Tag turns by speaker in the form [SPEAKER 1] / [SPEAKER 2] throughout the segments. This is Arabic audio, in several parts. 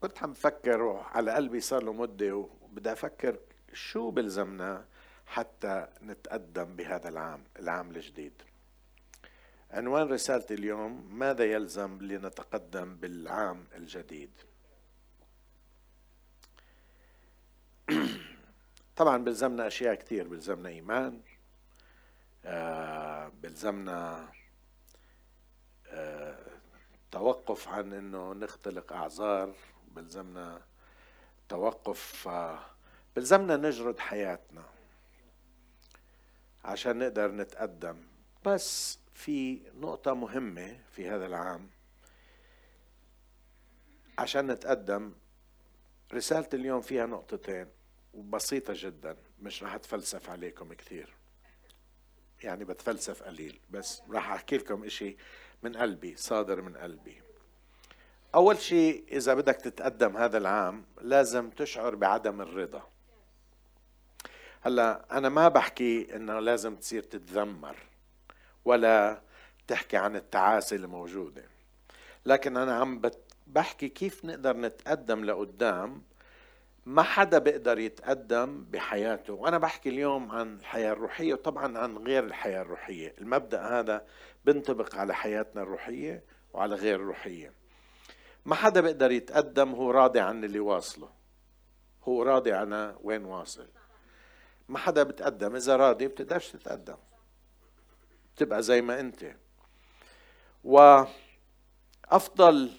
[SPEAKER 1] كنت عم فكر على قلبي صار له مدة وبدي أفكر شو بلزمنا حتى نتقدم بهذا العام العام الجديد. عنوان رسالتي اليوم ماذا يلزم لنتقدم بالعام الجديد؟ طبعا بلزمنا أشياء كثير بلزمنا إيمان آه بلزمنا آه توقف عن إنه نختلق أعذار بلزمنا توقف بلزمنا نجرد حياتنا عشان نقدر نتقدم. بس في نقطة مهمة في هذا العام. عشان نتقدم رسالة اليوم فيها نقطتين وبسيطة جدا مش راح أتفلسف عليكم كثير. يعني بتفلسف قليل بس راح أحكي لكم إشي من قلبي صادر من قلبي. أول شيء إذا بدك تتقدم هذا العام لازم تشعر بعدم الرضا. هلأ أنا ما بحكي إنه لازم تصير تتذمر ولا تحكي عن التعاسة الموجودة. لكن أنا عم بحكي كيف نقدر نتقدم لقدام ما حدا بيقدر يتقدم بحياته. وأنا بحكي اليوم عن الحياة الروحية وطبعا عن غير الحياة الروحية. المبدأ هذا بنطبق على حياتنا الروحية وعلى غير الروحية. ما حدا بيقدر يتقدم هو راضي عن اللي واصله. هو راضي عن وين واصل. ما حدا بتقدم. إذا راضي بتقدرش تتقدم. تبقى زي ما أنت. وأفضل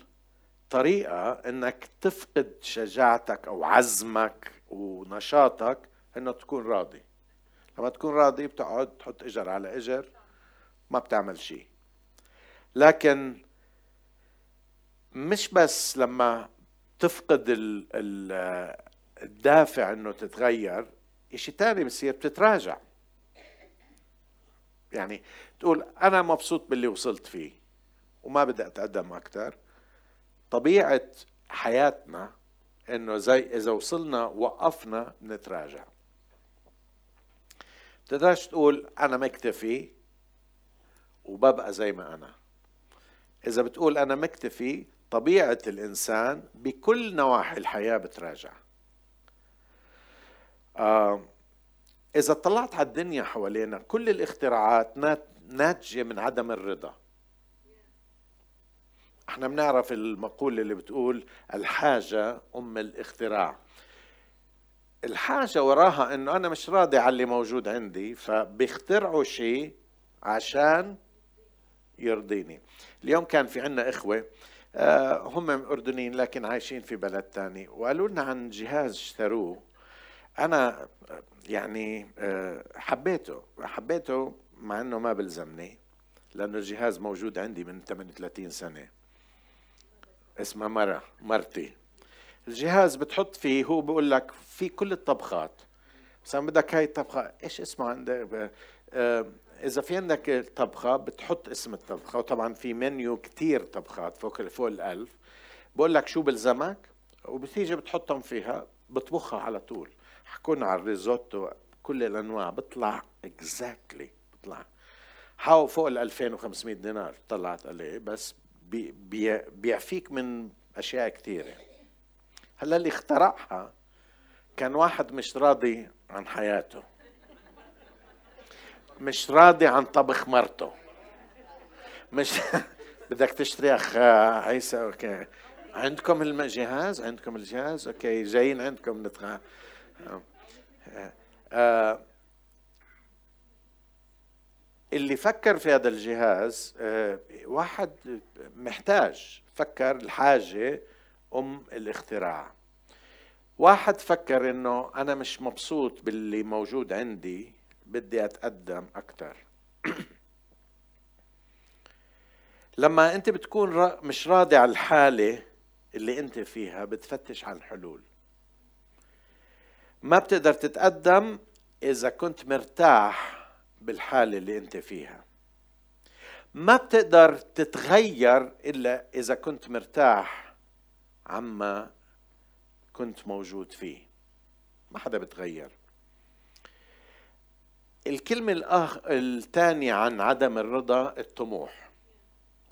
[SPEAKER 1] طريقة إنك تفقد شجاعتك أو عزمك ونشاطك انك تكون راضي. لما تكون راضي بتقعد تحط إجر على إجر ما بتعمل شيء. لكن مش بس لما تفقد الدافع إنه تتغير إشي تاني بصير بتتراجع. يعني تقول أنا مبسوط باللي وصلت فيه وما بدي أتقدم أكثر طبيعة حياتنا إنه زي إذا وصلنا وقفنا بنتراجع. بتقدرش تقول أنا مكتفي وببقى زي ما أنا. إذا بتقول أنا مكتفي طبيعة الإنسان بكل نواحي الحياة بتراجع. آه إذا طلعت على الدنيا حوالينا كل الاختراعات ناتجة من عدم الرضا. إحنا بنعرف المقولة اللي بتقول الحاجة أم الاختراع. الحاجة وراها إنه أنا مش راضي على اللي موجود عندي فبيخترعوا شيء عشان يرضيني. اليوم كان في عنا إخوة آه، هم أردنيين لكن عايشين في بلد تاني. وقالوا لنا عن جهاز اشتروه. أنا يعني آه، حبيته. حبيته مع إنه ما بلزمني لأنه الجهاز موجود عندي من 38 سنة. اسمها مرة مرتي. الجهاز بتحط فيه هو بقول لك في كل الطبخات بس بدك هاي الطبخة إيش اسمها عندك؟ آه، إذا في عندك طبخة بتحط اسم الطبخة وطبعا في منيو كتير طبخات فوق فوق الألف. بقول لك شو بلزمك وبتيجي بتحطهم فيها بطبخها على طول. حكون على الريزوتو كل الأنواع بيطلع exactly بيطلع حاو فوق ال 2500 دينار طلعت عليه بس بي بيعفيك من أشياء كثيره هلأ اللي اخترعها كان واحد مش راضي عن حياته. مش راضي عن طبخ مرته مش بدك تشتري أخ عيسى okay عندكم الجهاز عندكم الجهاز okay جايين عندكم نتغ... آه. آه. اللي فكر في هذا الجهاز آه، واحد محتاج فكر الحاجة أم الاختراع واحد فكر إنه أنا مش مبسوط باللي موجود عندي بدي أتقدم أكثر لما أنت بتكون مش راضي على الحالة اللي أنت فيها بتفتش على الحلول. ما بتقدر تتقدم إذا كنت مرتاح بالحالة اللي أنت فيها. ما بتقدر تتغير إلا إذا كنت مرتاح عما كنت موجود فيه. ما حدا بتغير. الكلمة الأخ... الثانية عن عدم الرضا الطموح.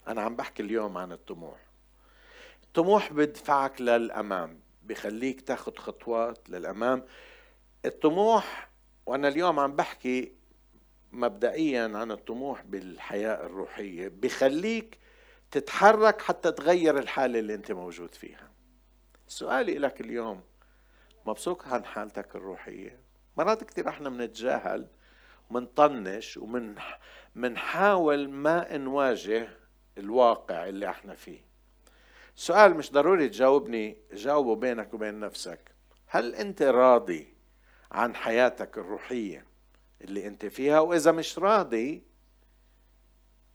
[SPEAKER 1] أنا عم بحكي اليوم عن الطموح. الطموح بدفعك للأمام بخليك تاخذ خطوات للأمام. الطموح وأنا اليوم عم بحكي مبدئيا عن الطموح بالحياة الروحية بخليك تتحرك حتى تغير الحالة اللي أنت موجود فيها. سؤالي لك اليوم مبسوط عن حالتك الروحية؟ مرات كثير إحنا بنتجاهل ومنطنش ومن منحاول ما نواجه الواقع اللي إحنا فيه. سؤال مش ضروري تجاوبني جاوبه بينك وبين نفسك. هل انت راضي عن حياتك الروحية اللي انت فيها؟ وإذا مش راضي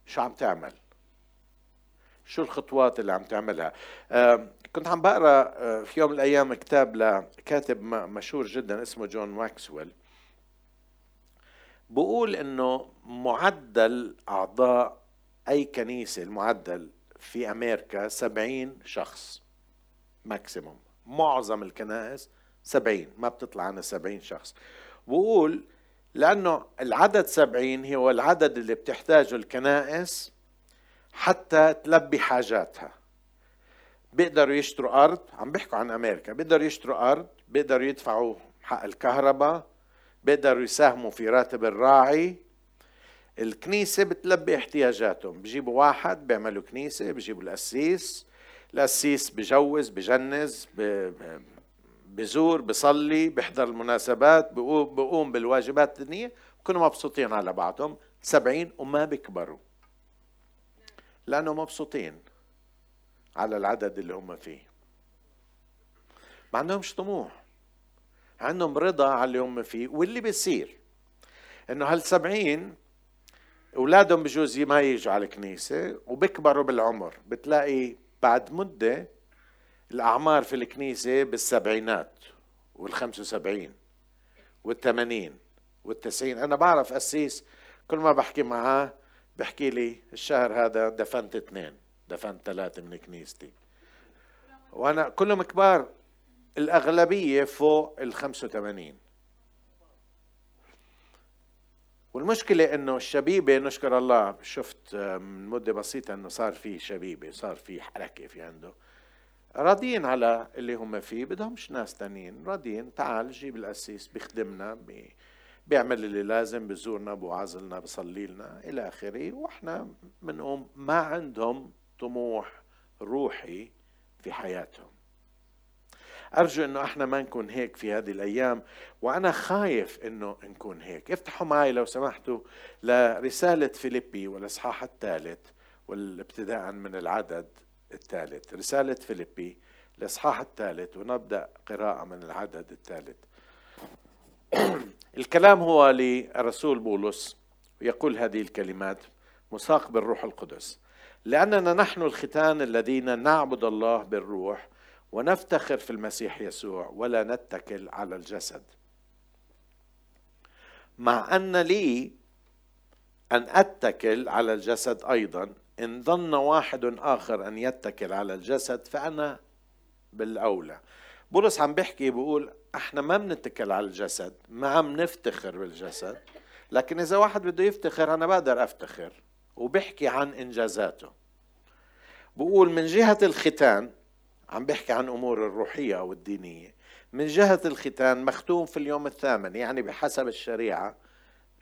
[SPEAKER 1] شو عم تعمل؟ شو الخطوات اللي عم تعملها؟ كنت عم بقرأ آه، في يوم من الأيام كتاب لكاتب مشهور جدا اسمه جون ماكسويل بقول إنه معدل أعضاء أي كنيسة المعدل في أمريكا سبعين شخص ماكسيموم معظم الكنائس سبعين ما بتطلع عن سبعين شخص. بقول لأنه العدد سبعين هو العدد اللي بتحتاجه الكنائس حتى تلبي حاجاتها. بيقدروا يشتروا أرض عم بيحكوا عن أمريكا بيقدروا يشتروا أرض بيقدروا يدفعوا حق الكهرباء بيقدروا يساهموا في راتب الراعي. الكنيسة بتلبي احتياجاتهم. بجيبوا واحد بيعملوا كنيسة بجيبوا القسيس. القسيس بجوز بجنز بزور بصلي بيحضر المناسبات بقوم بالواجبات الدينية. بكونوا مبسوطين على بعضهم. سبعين وما بيكبروا لأنه مبسوطين على العدد اللي هم فيه. ما عندهمش طموح. عندهم رضا على اللي هم فيه. واللي بيصير إنه هالسبعين أولادهم بجوز ما يجوا على الكنيسة وبكبروا بالعمر. بتلاقي بعد مدة الأعمار في الكنيسة بالسبعينات والخمسة وسبعين والثمانين والتسعين. أنا بعرف أسيس كل ما بحكي معاه بحكي لي الشهر هذا دفنت اثنين دفنت ثلاثة من كنيستي. وأنا كلهم كبار الأغلبية فوق ال 85 والمشكلة إنه الشبيبة نشكر الله شفت من مدة بسيطة إنه صار في شبيبة صار في حركة في عنده. راضيين على اللي هم فيه بدهمش ناس تانيين. راضيين تعال جيب القسيس بيخدمنا بي بيعمل اللي لازم بزورنا بوعظلنا بصلي لنا إلى آخره. وإحنا بنقوم ما عندهم طموح روحي في حياتهم. أرجو إنه إحنا ما نكون هيك في هذه الأيام وأنا خايف إنه نكون هيك. افتحوا معي لو سمحتوا لرسالة فيليبي والإصحاح الثالث والابتداء من العدد الثالث. رسالة فيليبي الإصحاح الثالث ونبدأ قراءة من العدد الثالث. الكلام هو للرسول بولس ويقول هذه الكلمات مساق بالروح القدس. لأننا نحن الختان الذين نعبد الله بالروح ونفتخر في المسيح يسوع ولا نتكل على الجسد. مع أن لي أن أتكل على الجسد أيضا إن ظن واحد آخر أن يتكل على الجسد فأنا بالأولى. بولس عم بيحكي بيقول إحنا ما بنتكل على الجسد ما عم نفتخر بالجسد لكن إذا واحد بده يفتخر أنا بقدر أفتخر. وبحكي عن إنجازاته. بقول من جهة الختان عم بحكي عن أمور الروحية أو الدينية من جهة الختان مختوم في اليوم الثامن يعني بحسب الشريعة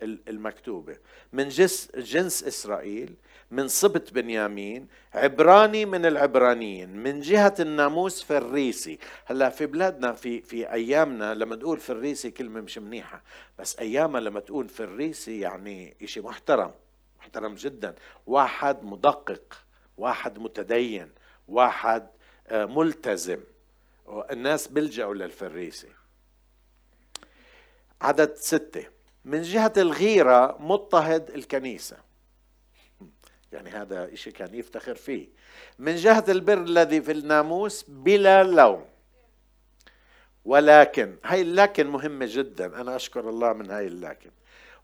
[SPEAKER 1] المكتوبة. من جنس, جنس إسرائيل من سبط بنيامين عبراني من العبرانيين. من جهة الناموس فريسي. هلأ في بلادنا في في أيامنا لما تقول فريسي كلمة مش منيحة بس أيامها لما تقول فريسي يعني إشي محترم محترم جدا. واحد مدقق واحد متدين واحد ملتزم. الناس بيلجأوا للفريسي. عدد ستة. من جهة الغيرة مضطهد الكنيسة. يعني هذا إشي كان يفتخر فيه. من جهة البر الذي في الناموس بلا لوم. ولكن هاي اللكن مهمة جدا. أنا أشكر الله من هاي اللكن.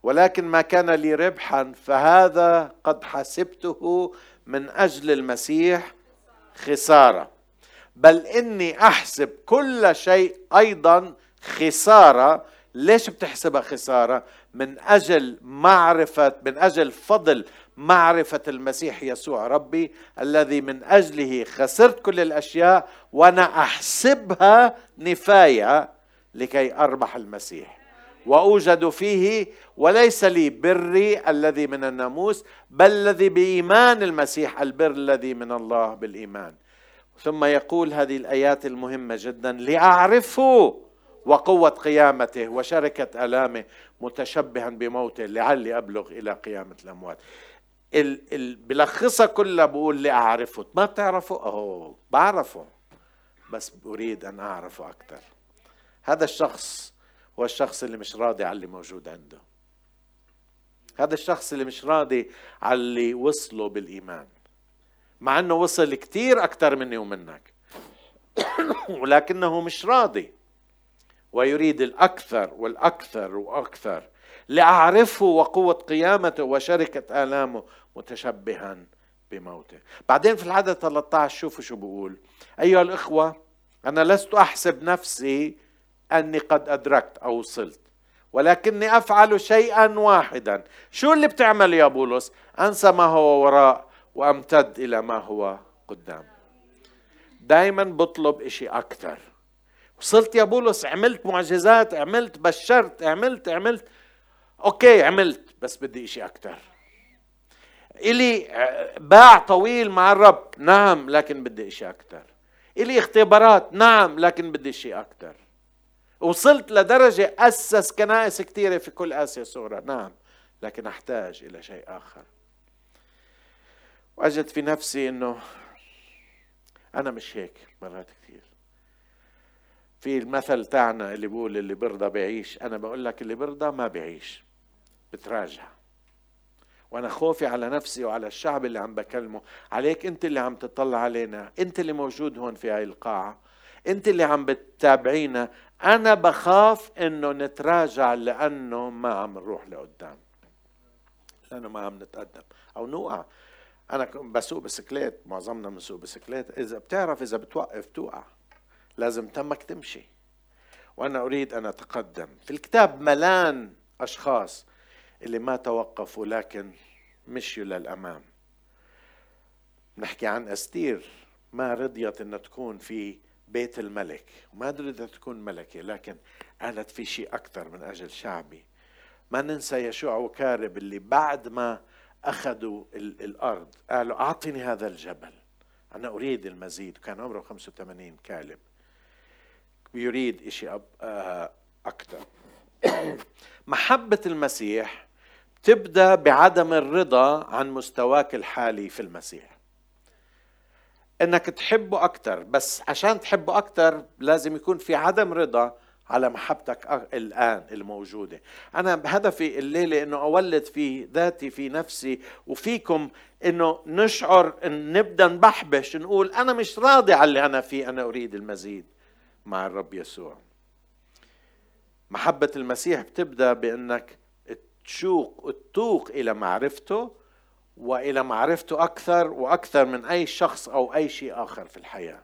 [SPEAKER 1] ولكن ما كان لي ربحا فهذا قد حسبته من أجل المسيح خسارة. بل إني أحسب كل شيء أيضا خسارة. ليش بتحسبها خسارة؟ من أجل معرفة من أجل فضل معرفة المسيح يسوع ربي الذي من أجله خسرت كل الأشياء وأنا أحسبها نفاية لكي أربح المسيح. وأوجد فيه وليس لي بري الذي من الناموس بل الذي بإيمان المسيح البر الذي من الله بالإيمان. ثم يقول هذه الآيات المهمة جدا لأعرفه وقوة قيامته وشركة ألامه متشبها بموته لعلي أبلغ إلى قيامة الأموات. ال ال بلخصها كلها بقول لأعرفه. ما بتعرفه؟ اهو بعرفه بس أريد أن أعرفه أكثر هذا الشخص هو الشخص اللي مش راضي على اللي موجود عنده. هذا الشخص اللي مش راضي على اللي وصله بالإيمان. مع أنه وصل كثير أكثر مني ومنك ولكنه مش راضي. ويريد الأكثر والأكثر وأكثر لأعرفه وقوة قيامته وشركة آلامه متشبها بموته. بعدين في العدد 13 شوفوا شو بقول. أيها الإخوة أنا لست أحسب نفسي أني قد أدركت أو وصلت ولكني أفعل شيئا واحدا. شو اللي بتعمل يا بولس؟ أنسى ما هو وراء وامتد إلى ما هو قدام. دائما بطلب إشي أكثر. وصلت يا بولس عملت معجزات عملت بشرت عملت عملت. أوكي عملت بس بدي إشي أكثر. إلي باع طويل مع الرب نعم لكن بدي إشي أكثر. إلي اختبارات نعم لكن بدي شيء أكثر. وصلت لدرجة أسس كنائس كثيرة في كل آسيا الصغرى نعم لكن أحتاج إلى شيء آخر. وأجد في نفسي أنه أنا مش هيك مرات كثير في المثل تاعنا اللي بيقول اللي برضى بيعيش أنا بقول لك اللي برضى ما بيعيش بتراجع. وأنا خوفي على نفسي وعلى الشعب اللي عم بكلمه عليك أنت اللي عم تطلع علينا أنت اللي موجود هون في هاي القاعة أنت اللي عم بتتابعينا. أنا بخاف إنه نتراجع لأنه ما عم نروح لقدام لأنه ما عم نتقدم. أو نوقع. أنا بسوق بسكليت معظمنا بنسوق بسكليت. إذا بتعرف إذا بتوقف توقع لازم تمك تمشي. وأنا أريد أن أتقدم. في الكتاب ملان أشخاص اللي ما توقفوا لكن مشيوا للأمام. نحكي عن أستير. ما رضيت ان تكون في بيت الملك. وما أدري تكون ملكة لكن قالت في شيء أكثر من أجل شعبي. ما ننسى يشوع وكارب اللي بعد ما أخذوا الأرض قالوا أعطني هذا الجبل. أنا أريد المزيد. كان عمره 85 كالب. يريد شيء آه، أكثر محبة المسيح تبدأ بعدم الرضا عن مستواك الحالي في المسيح. إنك تحبه أكثر بس عشان تحبه أكثر لازم يكون في عدم رضا على محبتك الآن الموجودة. أنا هدفي الليلة إنه أولد في ذاتي في نفسي وفيكم إنه نشعر إن نبدأ نبحبش نقول أنا مش راضي على اللي أنا فيه أنا أريد المزيد مع الرب يسوع. محبة المسيح بتبدأ بإنك تشوق وتتوق إلى معرفته وإلى معرفته أكثر وأكثر من أي شخص أو أي شيء آخر في الحياة.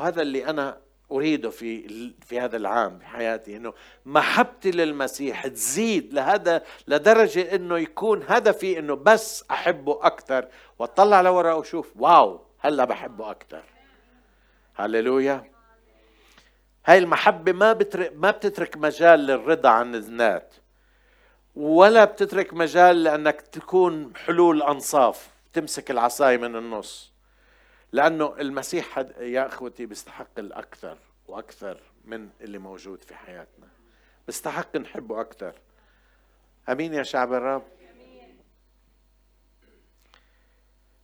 [SPEAKER 1] وهذا اللي أنا اريده في في هذا العام في حياتي إنه محبتي للمسيح تزيد لهذا لدرجة إنه يكون هدفي إنه بس أحبه أكثر. وأطلع لورا وأشوف واو هلأ بحبه أكثر. هللويا. هاي المحبة ما بترك ما بتترك مجال للرضا عن الذات ولا بتترك مجال لأنك تكون حلول أنصاف تمسك العصاية من النص. لأنه المسيح يا أخوتي بيستحق الأكثر وأكثر من اللي موجود في حياتنا. بيستحق نحبه أكثر. آمين يا شعب الرب.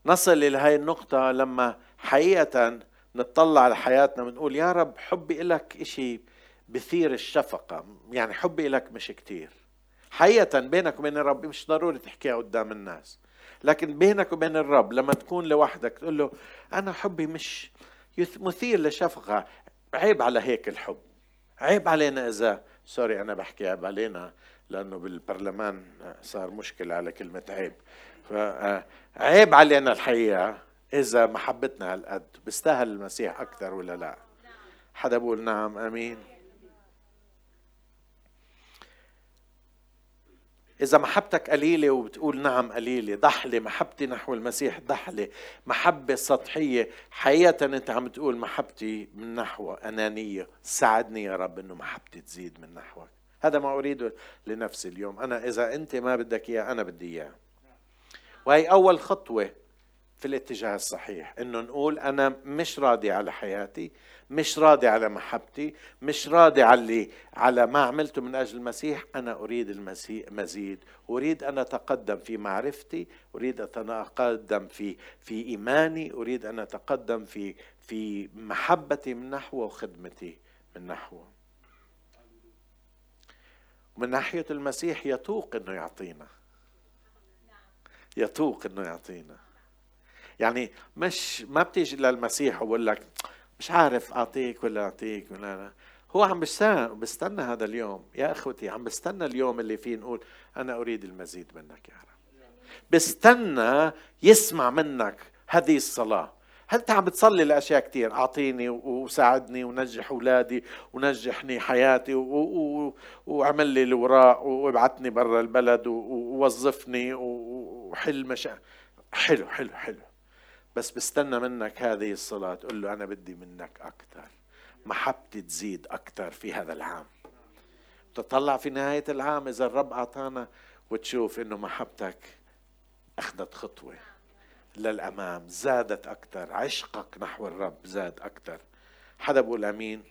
[SPEAKER 1] نصل إلى هاي النقطة لما حقيقة نطلع على حياتنا ونقول يا رب حبي إلك إشي بثير الشفقة. يعني حبي إلك مش كتير. حقيقة بينك وبين الرب مش ضروري تحكيها قدام الناس. لكن بينك وبين الرب لما تكون لوحدك تقول له أنا حبي مش مثير لشفقة. عيب على هيك الحب. عيب علينا إذا سوري أنا بحكي عيب علينا لأنه بالبرلمان صار مشكلة على كلمة عيب. فعيب علينا الحقيقة إذا محبتنا هالقد. بيستاهل المسيح أكثر ولا لا؟ حدا بقول نعم أمين. إذا محبتك قليلة وبتقول نعم قليلة ضحلة محبتي نحو المسيح ضحلة محبة سطحية. حقيقة أنت عم تقول محبتي من نحو أنانية. ساعدني يا رب أنه محبتي تزيد من نحوك. هذا ما أريده لنفسي اليوم. أنا إذا أنت ما بدك إياه أنا بدي إياه. وهي أول خطوة في الاتجاه الصحيح إنه نقول أنا مش راضي على حياتي. مش راضي على محبتي مش راضي على على ما عملته من أجل المسيح. أنا أريد المسيح مزيد. أريد أن أتقدم في معرفتي. أريد أن أتقدم في في إيماني. أريد أن أتقدم في في محبتي من نحوه وخدمتي من نحوه من ناحية المسيح يتوق إنه يعطينا. يتوق إنه يعطينا. يعني مش ما بتيجي للمسيح وبقول لك مش عارف أعطيك ولا أعطيك ولا لا. هو عم بستنى بستنى هذا اليوم. يا أخوتي عم بستنى اليوم اللي فيه نقول أنا أريد المزيد منك يا رب. بستنى يسمع منك هذه الصلاة. أنت عم بتصلي لأشياء كثير أعطيني وساعدني ونجح أولادي ونجحني حياتي وأعمل لي الوراء وابعثني برا البلد ووظفني وحل مشا حلو حلو حلو. بس بستنى منك هذه الصلاة تقول له أنا بدي منك أكثر محبتي تزيد أكثر في هذا العام. تطلع في نهاية العام إذا الرب أعطانا وتشوف إنه محبتك أخذت خطوة للأمام زادت أكثر عشقك نحو الرب زاد أكثر حدا بقول أمين؟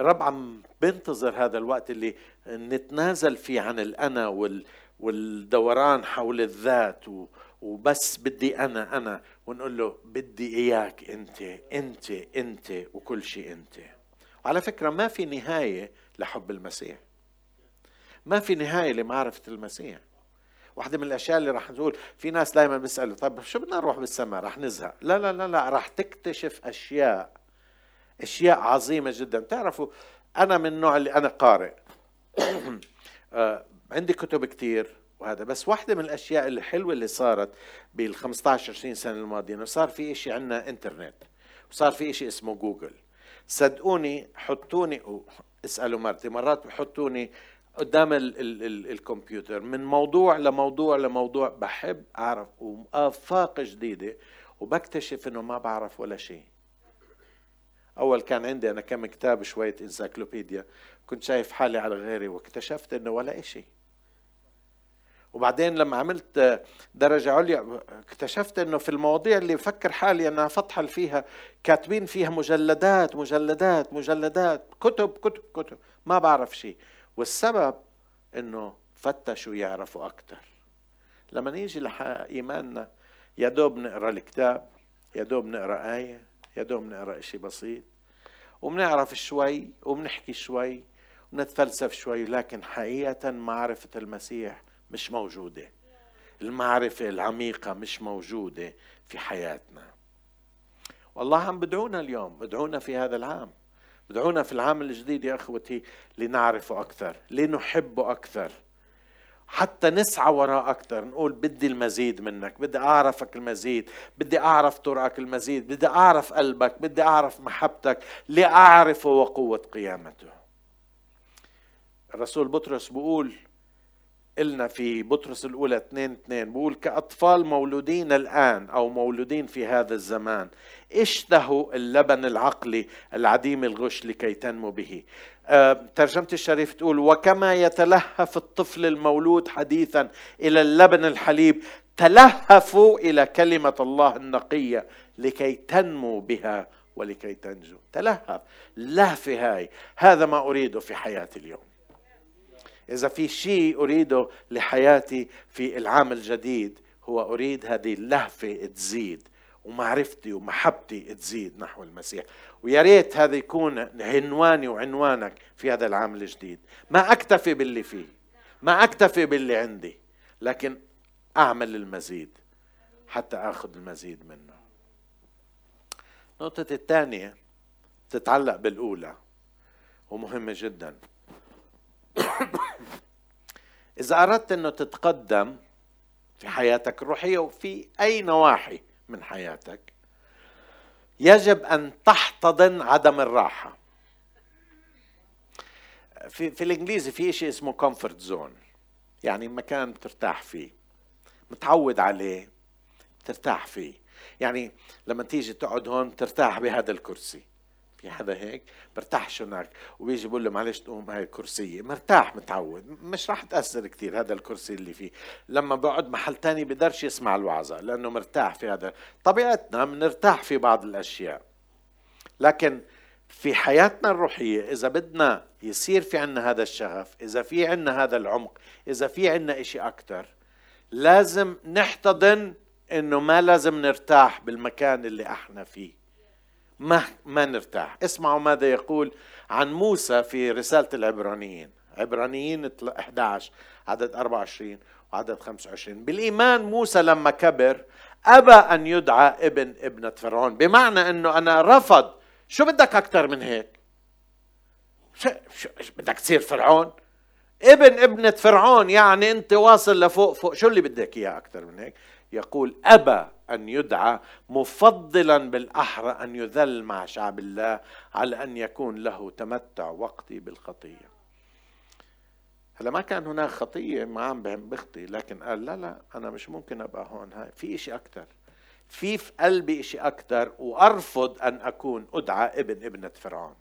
[SPEAKER 1] الرب عم بنتظر هذا الوقت اللي نتنازل فيه عن الأنا وال والدوران حول الذات وبس بدي أنا أنا. ونقول له بدي إياك أنت أنت أنت وكل شيء أنت. وعلى فكرة ما في نهاية لحب المسيح. ما في نهاية لمعرفة المسيح. واحدة من الأشياء اللي راح نقول في ناس دائما بيسألوا طيب شو بدنا نروح بالسماء؟ راح نزهق. لا لا لا لا راح تكتشف أشياء أشياء عظيمة جدا. تعرفوا أنا من النوع اللي أنا قارئ. آه، عندي كتب كتير وهذا بس واحدة من الأشياء الحلوة اللي صارت بال 15 20 سنة الماضية إنه صار في إشي عندنا إنترنت وصار في إشي اسمه جوجل. صدقوني حطوني اسألوا مرتي مرات بحطوني قدام ال ال ال الكمبيوتر من موضوع لموضوع لموضوع بحب أعرف وآفاق جديدة وبكتشف إنه ما بعرف ولا شيء. أول كان عندي أنا كم كتاب شوية إنسايكلوبيديا كنت شايف حالي على غيري واكتشفت إنه ولا إشي. وبعدين لما عملت درجة عليا اكتشفت إنه في المواضيع اللي بفكر حالي أنها فطحل فيها كاتبين فيها مجلدات مجلدات مجلدات كتب كتب كتب ما بعرف شيء والسبب إنه فتشوا يعرفوا أكثر لما نيجي لإيماننا يا دوب نقرأ الكتاب يا دوب نقرأ آية يا دوب نقرأ شيء بسيط وبنعرف شوي وبنحكي شوي ونتفلسف شوي لكن حقيقة معرفة المسيح مش موجودة. المعرفة العميقة مش موجودة في حياتنا. والله عم بدعونا اليوم بدعونا في هذا العام. بدعونا في العام الجديد يا أخوتي لنعرفه أكثر لنحبه أكثر. حتى نسعى وراء أكثر نقول بدي المزيد منك بدي أعرفك المزيد بدي أعرف طرقك المزيد بدي أعرف قلبك بدي أعرف محبتك لأعرفه وقوة قيامته. الرسول بطرس بيقول قلنا في بطرس الأولى 2 2 بقول كأطفال مولودين الآن أو مولودين في هذا الزمان اشتهوا اللبن العقلي العديم الغش لكي تنمو به؟ آه، ترجمة الشريف تقول وكما يتلهف الطفل المولود حديثا إلى اللبن الحليب تلهفوا إلى كلمة الله النقية لكي تنمو بها ولكي تنجو. تلهف لهفة هاي. هذا ما أريده في حياتي اليوم. إذا في شيء أريده لحياتي في العام الجديد هو أريد هذه اللهفة تزيد ومعرفتي ومحبتي تزيد نحو المسيح. ويا ريت هذا يكون عنواني وعنوانك في هذا العام الجديد. ما أكتفي باللي فيه ما أكتفي باللي عندي لكن أعمل المزيد حتى أخذ المزيد منه. النقطة الثانية تتعلق بالأولى ومهمة جدا. إذا أردت أنه تتقدم في حياتك الروحية وفي أي نواحي من حياتك يجب أن تحتضن عدم الراحة. في في الإنجليزي في شيء اسمه comfort zone يعني مكان بترتاح فيه متعود عليه ترتاح فيه. يعني لما تيجي تقعد هون ترتاح بهذا الكرسي. في حدا هيك برتاحش هناك وبيجي بقول له معلش تقوم هاي الكرسية. مرتاح متعود. مش راح تأثر كثير هذا الكرسي اللي فيه. لما بقعد محل تاني بقدرش يسمع الوعظة لأنه مرتاح في هذا. طبيعتنا بنرتاح في بعض الأشياء. لكن في حياتنا الروحية إذا بدنا يصير في عنا هذا الشغف إذا في عنا هذا العمق إذا في عنا إشي أكتر لازم نحتضن إنه ما لازم نرتاح بالمكان اللي إحنا فيه. ما ما نرتاح. اسمعوا ماذا يقول عن موسى في رسالة العبرانيين. عبرانيين 11 عدد 24 وعدد 25 بالإيمان موسى لما كبر أبى أن يدعى ابن ابنة فرعون. بمعنى أنه أنا رفض. شو بدك أكثر من هيك؟ شو, بدك تصير فرعون؟ ابن ابنة فرعون يعني أنت واصل لفوق فوق. شو اللي بدك إياه أكثر من هيك؟ يقول أبى أن يدعى مفضلا بالأحرى أن يذل مع شعب الله على أن يكون له تمتع وقتي بالخطية. هلا ما كان هناك خطية ما عم بخطي لكن قال لا لا أنا مش ممكن أبقى هون. هاي في إشي أكثر في في قلبي إشي أكثر وأرفض أن أكون أدعى ابن ابنة فرعون.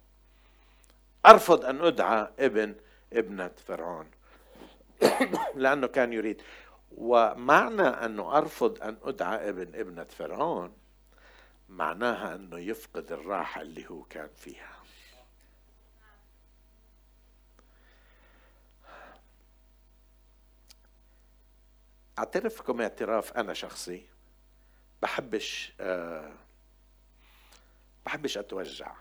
[SPEAKER 1] أرفض أن أدعى ابن ابنة فرعون. لأنه كان يريد. ومعنى أنه أرفض أن أدعى ابن ابنة فرعون معناها أنه يفقد الراحة اللي هو كان فيها. أعترفكم اعتراف أنا شخصي. بحبش أه بحبش أتوجع.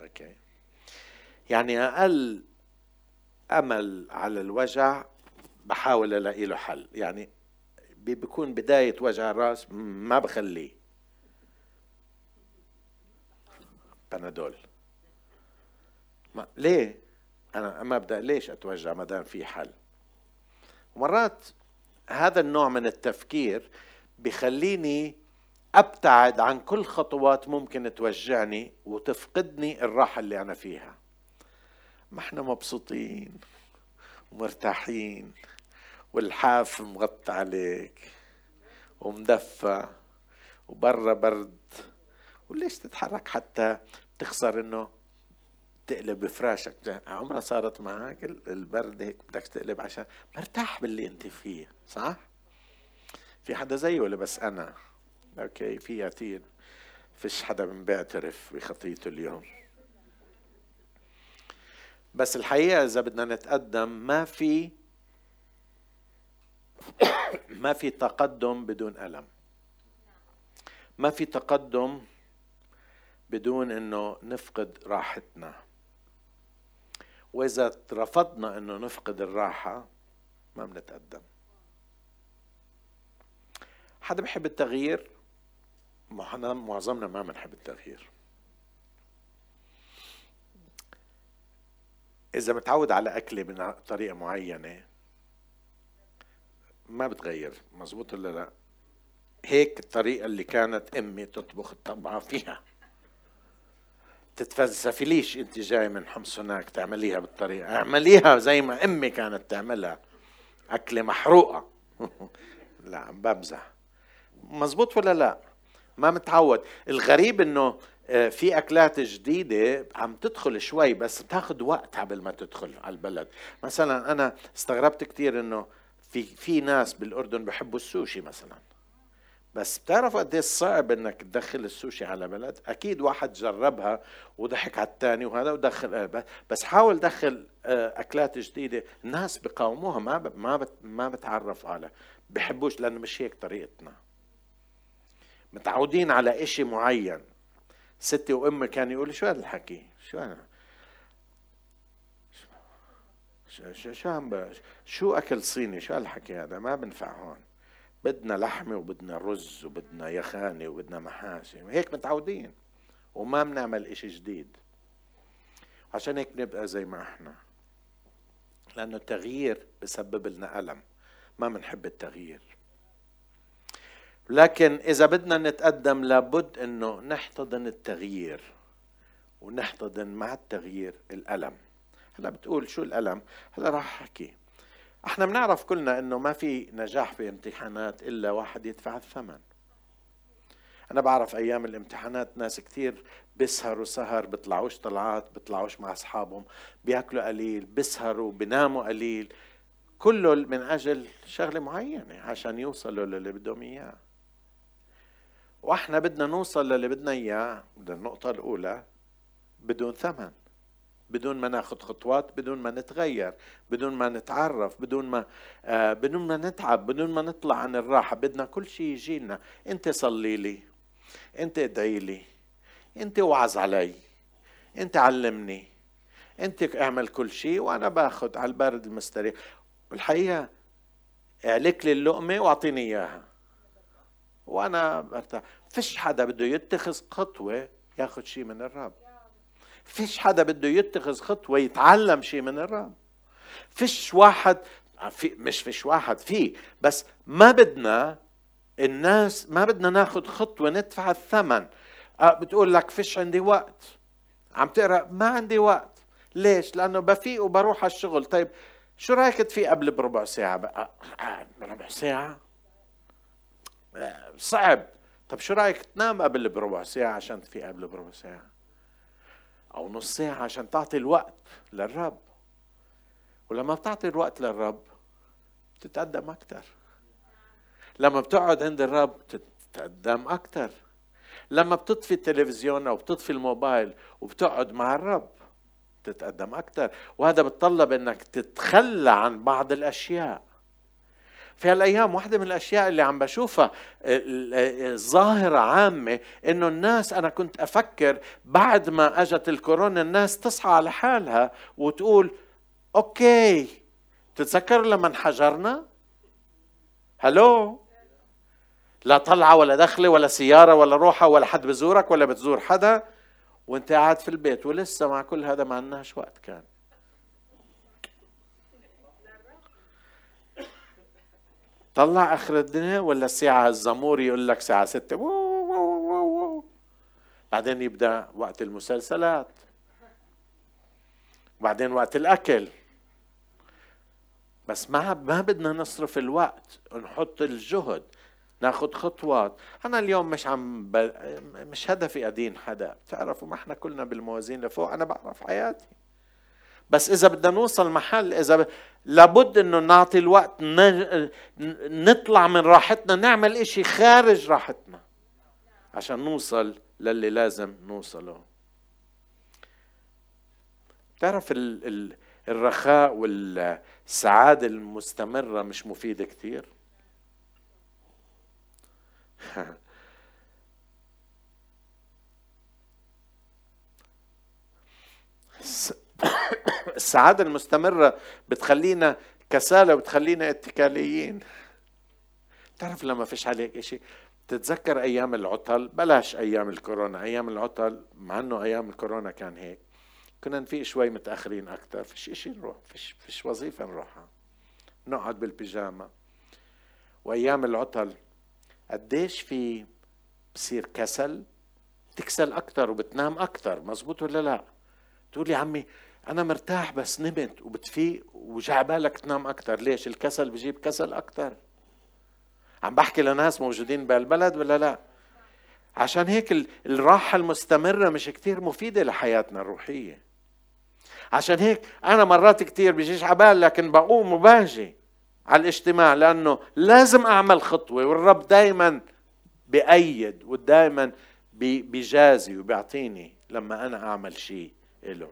[SPEAKER 1] أوكي. يعني أقل أمل على الوجع بحاول الاقي له حل. يعني بيكون بداية وجع الرأس ما بخليه. بنادول. ما ليه؟ أنا ما ابدا ليش أتوجع ما دام في حل؟ مرات هذا النوع من التفكير بخليني أبتعد عن كل خطوات ممكن توجعني وتفقدني الراحة اللي أنا فيها. ما إحنا مبسوطين ومرتاحين والحاف مغطى عليك ومدفى وبرا برد. وليش تتحرك حتى تخسر إنه تقلب فراشك؟ عمرها صارت معك البرد هيك بدك تقلب عشان مرتاح باللي أنت فيه صح؟ في حدا زي ولا بس أنا؟ أوكي في كثير فيش حدا بيعترف بخطيته اليوم. بس الحقيقة إذا بدنا نتقدم ما في ما في تقدم بدون ألم. ما في تقدم بدون إنه نفقد راحتنا. وإذا رفضنا إنه نفقد الراحة ما بنتقدم. حدا بحب التغيير؟ معظمنا ما بنحب التغيير. إذا متعود على أكلة من طريقة معينة ما بتغير مزبوط ولا لا؟ هيك الطريقة اللي كانت أمي تطبخ الطبعة فيها. تتفلسفي ليش أنت جاي من حمص هناك تعمليها بالطريقة؟ اعمليها زي ما أمي كانت تعملها. أكلة محروقة. لا عم بمزح. مزبوط ولا لا؟ ما متعود. الغريب إنه في أكلات جديدة عم تدخل شوي بس بتاخذ وقت قبل ما تدخل على البلد. مثلا أنا استغربت كثير إنه في في ناس بالأردن بحبوا السوشي مثلا. بس بتعرفوا قد صعب إنك تدخل السوشي على بلد؟ أكيد واحد جربها وضحك على الثاني وهذا ودخل آه، بس حاول دخل آه، أكلات جديدة الناس بقاوموها ما ما ما بتعرفوا على بحبوش لأنه مش هيك طريقتنا. متعودين على إشي معين. ستي وأمي كانوا يقولوا شو هذا الحكي شو أنا؟ شو شو عم شو أكل صيني؟ شو هالحكي هذا؟ ما بنفع هون. بدنا لحمة وبدنا رز وبدنا يخانة وبدنا محاشي. هيك متعودين. وما بنعمل إشي جديد. عشان هيك بنبقى زي ما إحنا. لأنه التغيير بسبب لنا ألم. ما بنحب التغيير. لكن إذا بدنا نتقدم لابد أنه نحتضن التغيير ونحتضن مع التغيير الألم. هلا بتقول شو الألم؟ هلا راح أحكي. إحنا بنعرف كلنا إنه ما في نجاح في امتحانات إلا واحد يدفع الثمن. أنا بعرف أيام الامتحانات ناس كثير بيسهروا سهر بيطلعوش طلعات بيطلعوش مع أصحابهم بياكلوا قليل بيسهروا بيناموا قليل. كله من أجل شغلة معينة عشان يوصلوا للي بدهم إياه. وإحنا بدنا نوصل للي بدنا إياه النقطة الأولى بدون ثمن. بدون ما ناخذ خطوات بدون ما نتغير بدون ما نتعرف بدون ما آه بدون ما نتعب بدون ما نطلع عن الراحة. بدنا كل شيء يجي لنا. أنت صلي لي. أنت ادعي لي. أنت وعظ علي. أنت علمني. أنت اعمل كل شيء وأنا باخذ على البارد المستريح. والحقيقة اعلك لي اللقمة واعطيني إياها. وأنا برتاح فيش حدا بده يتخذ خطوة ياخذ شيء من الرب. فيش حدا بده يتخذ خطوة يتعلم شيء من الرب. فيش واحد في مش فيش واحد في بس ما بدنا الناس ما بدنا ناخذ خطوة ندفع الثمن. أه بتقول لك فيش عندي وقت. عم تقرأ ما عندي وقت. ليش؟ لأنه بفيق وبروح على الشغل. طيب شو رأيك تفيق قبل بربع ساعة؟ بقى أه ربع ساعة؟ صعب. طب شو رأيك تنام قبل بربع ساعة عشان تفيق قبل بربع ساعة؟ أو نص ساعة عشان تعطي الوقت للرب. ولما بتعطي الوقت للرب بتتقدم أكثر لما بتقعد عند الرب تتقدم أكثر لما بتطفي التلفزيون أو بتطفي الموبايل وبتقعد مع الرب تتقدم أكثر وهذا بتطلب إنك تتخلى عن بعض الأشياء. في هالأيام واحدة من الأشياء اللي عم بشوفها ظاهره عامة إنه الناس أنا كنت أفكر بعد ما أجت الكورونا الناس تصحى على حالها وتقول أوكي تتذكر لما انحجرنا؟ هلو؟ لا طلعة ولا دخلة ولا سيارة ولا روحة ولا حد بزورك ولا بتزور حدا. وانت قاعد في البيت ولسه مع كل هذا ما عندناش وقت كان. طلع آخر الدنيا ولا الساعة الزمور يقول لك ساعة ستة؟ بعدين يبدأ وقت المسلسلات. بعدين وقت الأكل. بس ما ما بدنا نصرف الوقت نحط الجهد ناخذ خطوات. أنا اليوم مش عم ب... مش هدفي أدين حدا. بتعرفوا ما إحنا كلنا بالموازين لفوق أنا بعرف حياتي. بس إذا بدنا نوصل محل إذا ب... لابد إنه نعطي الوقت ن... نطلع من راحتنا نعمل إشي خارج راحتنا. عشان نوصل للي لازم نوصله. بتعرف ال... ال... الرخاء والسعادة المستمرة مش مفيدة كثير السعادة المستمرة بتخلينا كسالة وبتخلينا اتكاليين. تعرف لما فيش عليك إشي تتذكر أيام العطل؟ بلاش أيام الكورونا. أيام العطل مع إنه أيام الكورونا كان هيك كنا نفيق شوي متأخرين أكثر فيش إشي نروح فيش فيش وظيفة نروحها. نقعد بالبيجامة. وأيام العطل قديش في بصير كسل؟ تكسل أكثر وبتنام أكثر مزبوط ولا لا؟ تقول يا عمي أنا مرتاح بس نمت وبتفيق وجع بالك تنام أكثر ليش؟ الكسل بجيب كسل أكثر عم بحكي لناس موجودين بهالبلد ولا لا؟ عشان هيك الراحة المستمرة مش كتير مفيدة لحياتنا الروحية. عشان هيك أنا مرات كتير بيجيش عبال لكن بقوم وباجي على الاجتماع لأنه لازم أعمل خطوة والرب دايما بأيد ودايما بيجازي وبيعطيني لما أنا أعمل شيء له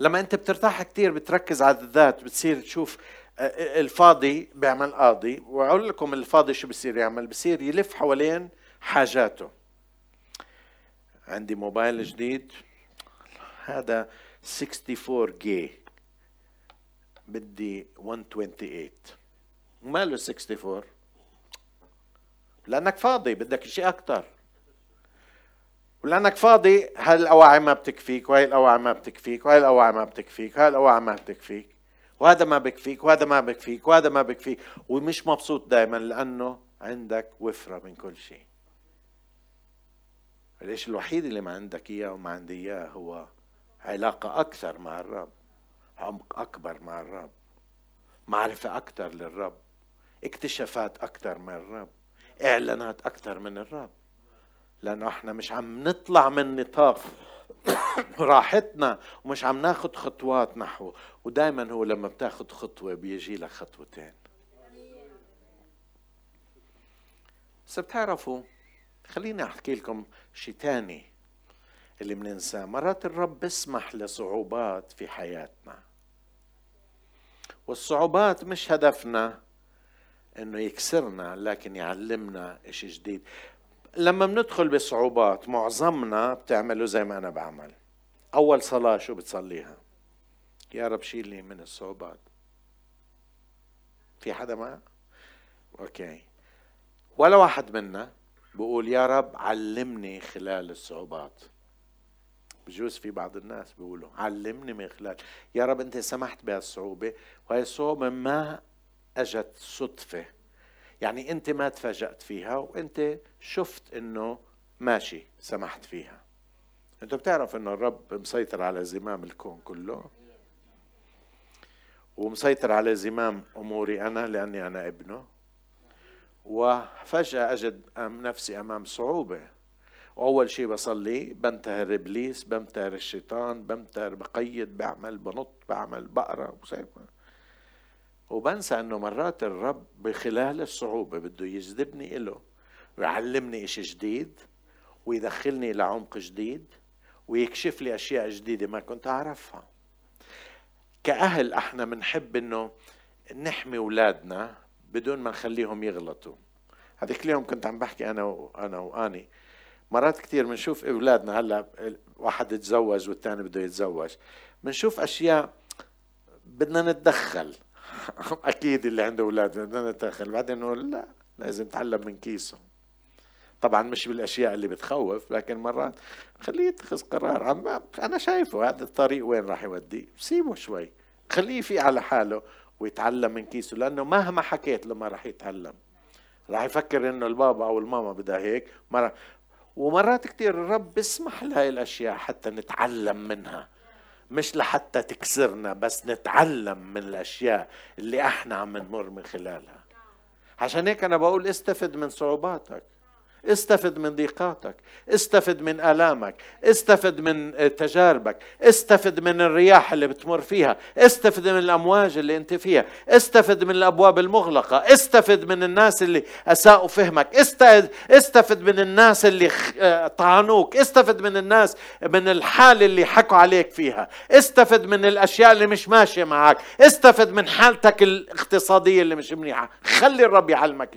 [SPEAKER 1] لما أنت بترتاح كتير بتركز على الذات بتصير تشوف الفاضي بيعمل قاضي. وأقول لكم الفاضي شو بصير يعمل؟ بصير يلف حوالين حاجاته. عندي موبايل جديد. هذا 64 جي بدي 128 ماله 64 لأنك فاضي بدك شيء أكثر ولأنك فاضي هاي الاواعي ما بتكفيك وهي الاواعي ما بتكفيك وهي الاواعي ما بتكفيك وهي الاواعي ما بتكفيك وهذا ما بكفيك وهذا ما بكفيك وهذا ما بكفيك. ومش مبسوط دائما لأنه عندك وفرة من كل شيء. الشيء الوحيد اللي ما عندك إياه وما عندي إياه هو علاقة أكثر مع الرب عمق أكبر مع الرب معرفة أكثر للرب اكتشافات أكثر من الرب إعلانات أكثر من الرب. لأنه إحنا مش عم نطلع من نطاق راحتنا ومش عم ناخد خطوات نحوه ودائما هو لما بتاخد خطوة بيجي لك خطوتين. بس بتعرفوا خليني أحكي لكم شيء تاني اللي بننساه. مرات الرب بيسمح لصعوبات في حياتنا. والصعوبات مش هدفنا إنه يكسرنا لكن يعلمنا إشي جديد. لما بندخل بصعوبات معظمنا بتعملوا زي ما أنا بعمل. أول صلاة شو بتصليها؟ يا رب شيلني من الصعوبات. في حدا ما أوكي. ولا واحد منا بقول يا رب علمني خلال الصعوبات. بجوز في بعض الناس بيقولوا علمني من خلال. يا رب أنت سمحت بهالصعوبة. وهي الصعوبة ما أجت صدفة. يعني أنت ما تفاجأت فيها وأنت شفت إنه ماشي سمحت فيها. أنت بتعرف إنه الرب مسيطر على زمام الكون كله؟ ومسيطر على زمام أموري أنا لأني أنا ابنه. وفجأة أجد نفسي أمام صعوبة. وأول شيء بصلي بنتهر إبليس بنتهر الشيطان بنتهر بقيد بعمل بنط بعمل بقرأ وبنسى أنه مرات الرب بخلال الصعوبة بده يجذبني إله ويعلمني إشي جديد ويدخلني إلى عمق جديد ويكشف لي أشياء جديدة ما كنت أعرفها. كأهل إحنا بنحب إنه نحمي أولادنا بدون ما نخليهم يغلطوا. هذيك اليوم كنت عم بحكي أنا وأنا وآني. مرات كثير بنشوف أولادنا هلأ واحد يتزوج والثاني بده يتزوج. بنشوف أشياء بدنا نتدخل. أكيد اللي عنده أولاد بدنا نتدخل بعدين نقول لا لازم يتعلم من كيسه. طبعا مش بالأشياء اللي بتخوف لكن مرات خليه يتخذ قرار. عم أنا شايفه هذا الطريق وين راح يوديه. سيبه شوي. خليه في على حاله ويتعلم من كيسه لأنه مهما حكيت له ما راح يتعلم. راح يفكر إنه البابا أو الماما بدها هيك مرة ومرات كثير الرب بيسمح لهي الأشياء حتى نتعلم منها. مش لحتى تكسرنا بس نتعلم من الأشياء اللي إحنا عم نمر من خلالها. عشان هيك أنا بقول استفد من صعوباتك. استفد من ضيقاتك استفد من آلامك استفد من تجاربك استفد من الرياح اللي بتمر فيها استفد من الأمواج اللي أنت فيها استفد من الأبواب المغلقة استفد من الناس اللي أساءوا فهمك استفد من الناس اللي طعنوك استفد من الناس من الحال اللي حكوا عليك فيها استفد من الأشياء اللي مش ماشية معك استفد من حالتك الاقتصادية اللي مش منيحة خلي الرب يعلمك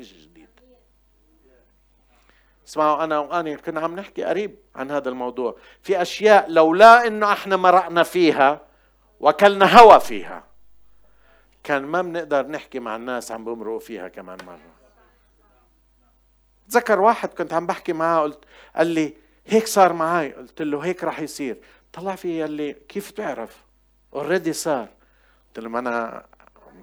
[SPEAKER 1] اسمعوا أنا واني كنا عم نحكي قريب عن هذا الموضوع. في أشياء لولا إنه إحنا مرقنا فيها وكلنا هوا فيها كان ما بنقدر نحكي مع الناس عم بمرقوا فيها كمان مرة. تذكر واحد كنت عم بحكي معاه قلت قال لي هيك صار معي قلت له هيك راح يصير. طلع في قال لي كيف تعرف؟ اوريدي صار. قلت له ما أنا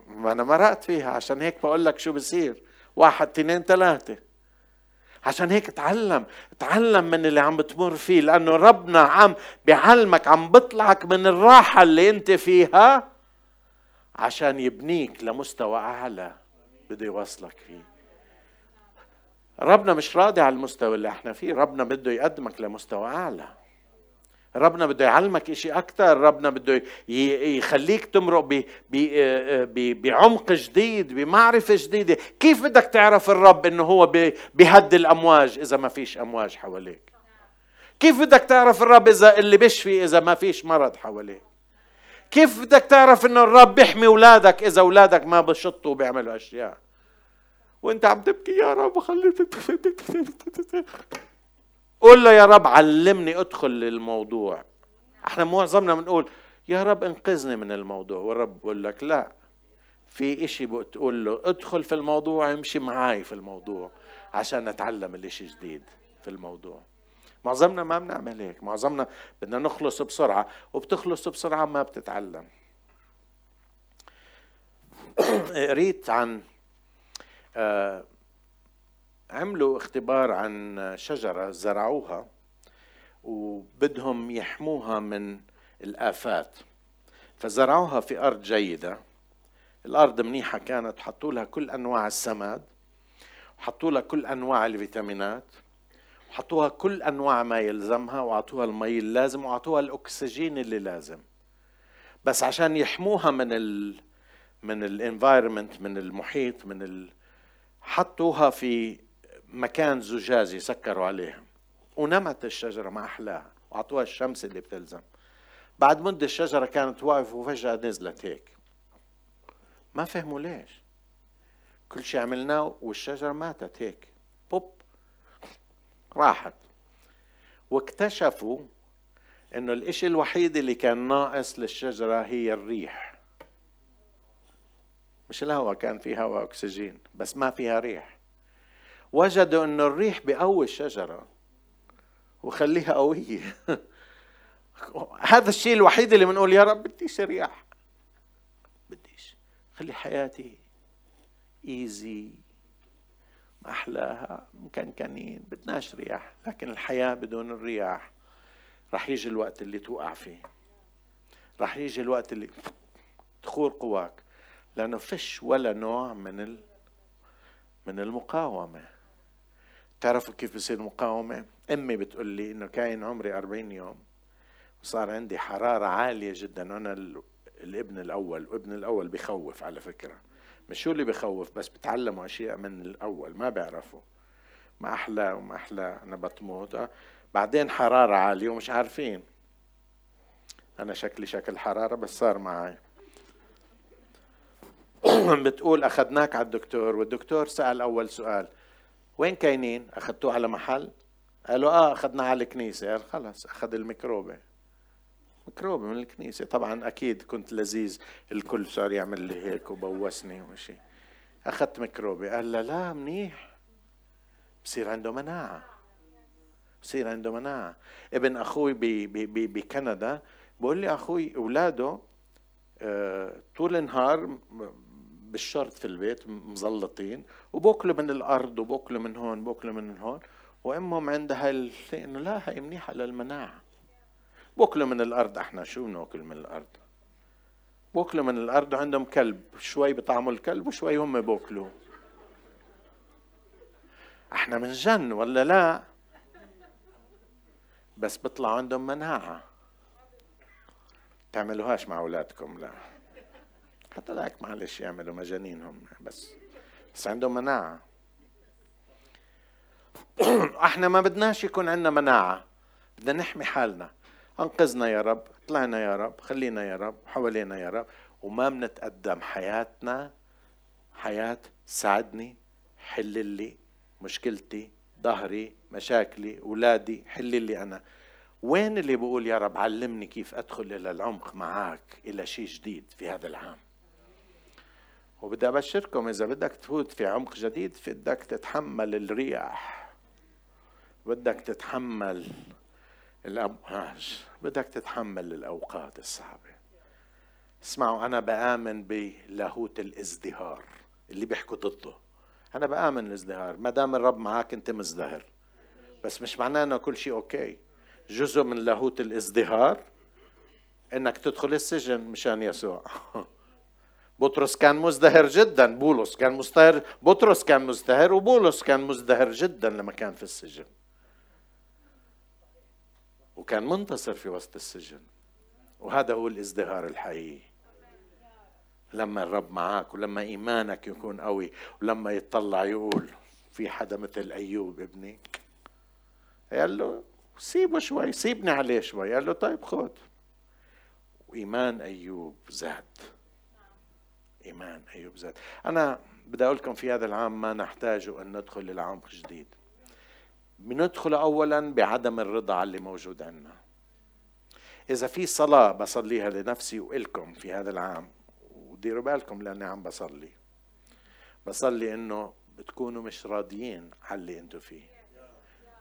[SPEAKER 1] ما أنا مرقت فيها عشان هيك بقول لك شو بصير. واحد اثنين ثلاثة. عشان هيك تعلم تعلم من اللي عم بتمر فيه لأنه ربنا عم بيعلمك عم بطلعك من الراحة اللي أنت فيها عشان يبنيك لمستوى أعلى بده يوصلك فيه. ربنا مش راضي على المستوى اللي إحنا فيه ربنا بده يقدمك لمستوى أعلى. ربنا بده يعلمك إشي أكثر ربنا بده يخليك تمرق بعمق جديد بمعرفة جديدة. كيف بدك تعرف الرب إنه هو بيهدي الأمواج إذا ما فيش أمواج حواليك؟ كيف بدك تعرف الرب إذا اللي بيشفي إذا ما فيش مرض حواليك؟ كيف بدك تعرف إنه الرب بيحمي أولادك إذا أولادك ما بشطوا وبيعملوا أشياء؟ وأنت عم تبكي يا رب خليت قول له يا رب علمني أدخل للموضوع. إحنا معظمنا بنقول يا رب انقذني من الموضوع. والرب بقول لك لا. في إشي بتقول له ادخل في الموضوع امشي معاي في الموضوع عشان نتعلم الإشي جديد في الموضوع. معظمنا ما بنعمل هيك. معظمنا بدنا نخلص بسرعة وبتخلص بسرعة ما بتتعلم. قريت عن آه عملوا اختبار عن شجرة زرعوها وبدهم يحموها من الآفات. فزرعوها في أرض جيدة. الأرض منيحة كانت حطوا لها كل أنواع السماد وحطوا لها كل أنواع الفيتامينات وحطوها كل أنواع ما يلزمها وأعطوها المي اللازم وأعطوها الأكسجين اللي لازم. بس عشان يحموها من ال من الإنفايرمنت من المحيط من حطوها في مكان زجاجي سكروا عليها ونمت الشجرة ما أحلاها. وأعطوها الشمس اللي بتلزم. بعد مدة الشجرة كانت واقفة وفجأة نزلت هيك. ما فهموا ليش. كل شيء عملناه والشجرة ماتت هيك. بوب. راحت. واكتشفوا إنه الإشي الوحيد اللي كان ناقص للشجرة هي الريح. مش الهواء كان في هواء أكسجين بس ما فيها ريح. وجدوا انه الريح بقوي الشجرة وخليها قوية. هذا الشيء الوحيد اللي بنقول يا رب بديش رياح بديش. خلي حياتي ايزي ما أحلاها. مكنكنين. بدناش رياح. لكن الحياة بدون الرياح رح يجي الوقت اللي توقع فيه. رح يجي الوقت اللي تخور قواك. لأنه فيش ولا نوع من ال... من المقاومة. تعرفوا كيف بصير مقاومة؟ أمي بتقول لي إنه كاين عمري أربعين يوم وصار عندي حرارة عالية جدا. أنا الابن الأول وابن الأول بخوف على فكرة. مش شو اللي بخوف بس بتعلموا أشياء من الأول ما بيعرفوا. ما أحلى وما أحلى أنا بتموت. بعدين حرارة عالية ومش عارفين. أنا شكلي شكل حرارة بس صار معي. بتقول أخذناك على الدكتور والدكتور سأل أول سؤال. وين كاينين؟ أخذتوه على محل؟ قالوا آه أخذناه على الكنيسة. قال خلص أخذ الميكروبة. ميكروبة من الكنيسة. طبعا أكيد كنت لذيذ. الكل صار يعمل لي هيك وبوسني وشي أخذت ميكروبة. قال لا لا منيح. بصير عنده مناعة. بصير عنده مناعة. ابن أخوي بكندا بقول لي أخوي أولاده آه، طول النهار بالشرط في البيت مزلطين وبوكلوا من الأرض وبوكلوا من هون بوكلوا من هون. وأمهم عندها إنه لا هي منيحة للمناعة. بوكلوا من الأرض إحنا شو بناكل من الأرض؟ بوكلوا من الأرض وعندهم كلب شوي بطعموا الكلب وشوي هم بوكلوا إحنا من جن ولا لا؟ بس بيطلع عندهم مناعة. تعملوهاش مع أولادكم لا. ذاك معلش يعملوا مجانين هم بس. بس عندهم مناعة. إحنا ما بدناش يكون عندنا مناعة. بدنا نحمي حالنا. انقذنا يا رب طلعنا يا رب خلينا يا رب حوالينا يا رب وما بنتقدم حياتنا حياة ساعدني حل لي مشكلتي ظهري مشاكلي اولادي حل لي أنا. وين اللي بقول يا رب علمني كيف أدخل إلى العمق معك إلى شيء جديد في هذا العام؟ وبدي أبشركم إذا بدك تفوت في عمق جديد بدك تتحمل الرياح. بدك تتحمل الأمواج. بدك تتحمل الأوقات الصعبة. اسمعوا أنا بآمن بلاهوت الازدهار اللي بيحكوا ضده. أنا بآمن الازدهار. ما دام الرب معك أنت مزدهر. بس مش معناه أنه كل شيء أوكي. جزء من لاهوت الازدهار إنك تدخل السجن مشان يسوع. بطرس كان مزدهر جدا بولس كان مزدهر بطرس كان مزدهر وبولس كان مزدهر جدا لما كان في السجن. وكان منتصر في وسط السجن. وهذا هو الازدهار الحقيقي. لما الرب معك ولما إيمانك يكون قوي ولما يطلع يقول في حدا مثل أيوب ابني. قال له سيبه شوي سيبني عليه شوي. قال له طيب خذ وإيمان أيوب زاد. إيمان أيوب زاد أنا بدي أقول لكم في هذا العام ما نحتاج أن ندخل عمق جديد. بندخل أولا بعدم الرضا على اللي موجود عندنا. إذا في صلاة بصليها لنفسي وإلكم في هذا العام وديروا بالكم لأني عم بصلي. بصلي إنه بتكونوا مش راضيين على اللي أنتوا فيه.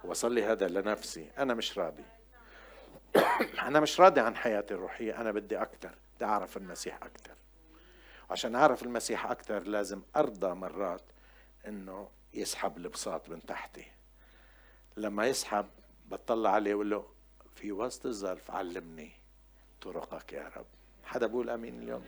[SPEAKER 1] وبصلي هذا لنفسي أنا مش راضي. أنا مش راضي عن حياتي الروحية أنا بدي أكثر بدي أعرف المسيح أكثر عشان أعرف المسيح أكثر لازم أرضى مرات إنه يسحب البساط من تحتي. لما يسحب بطلع عليه وأقول له في وسط الظرف علمني طرقك يا رب. حدا بقول آمين اليوم؟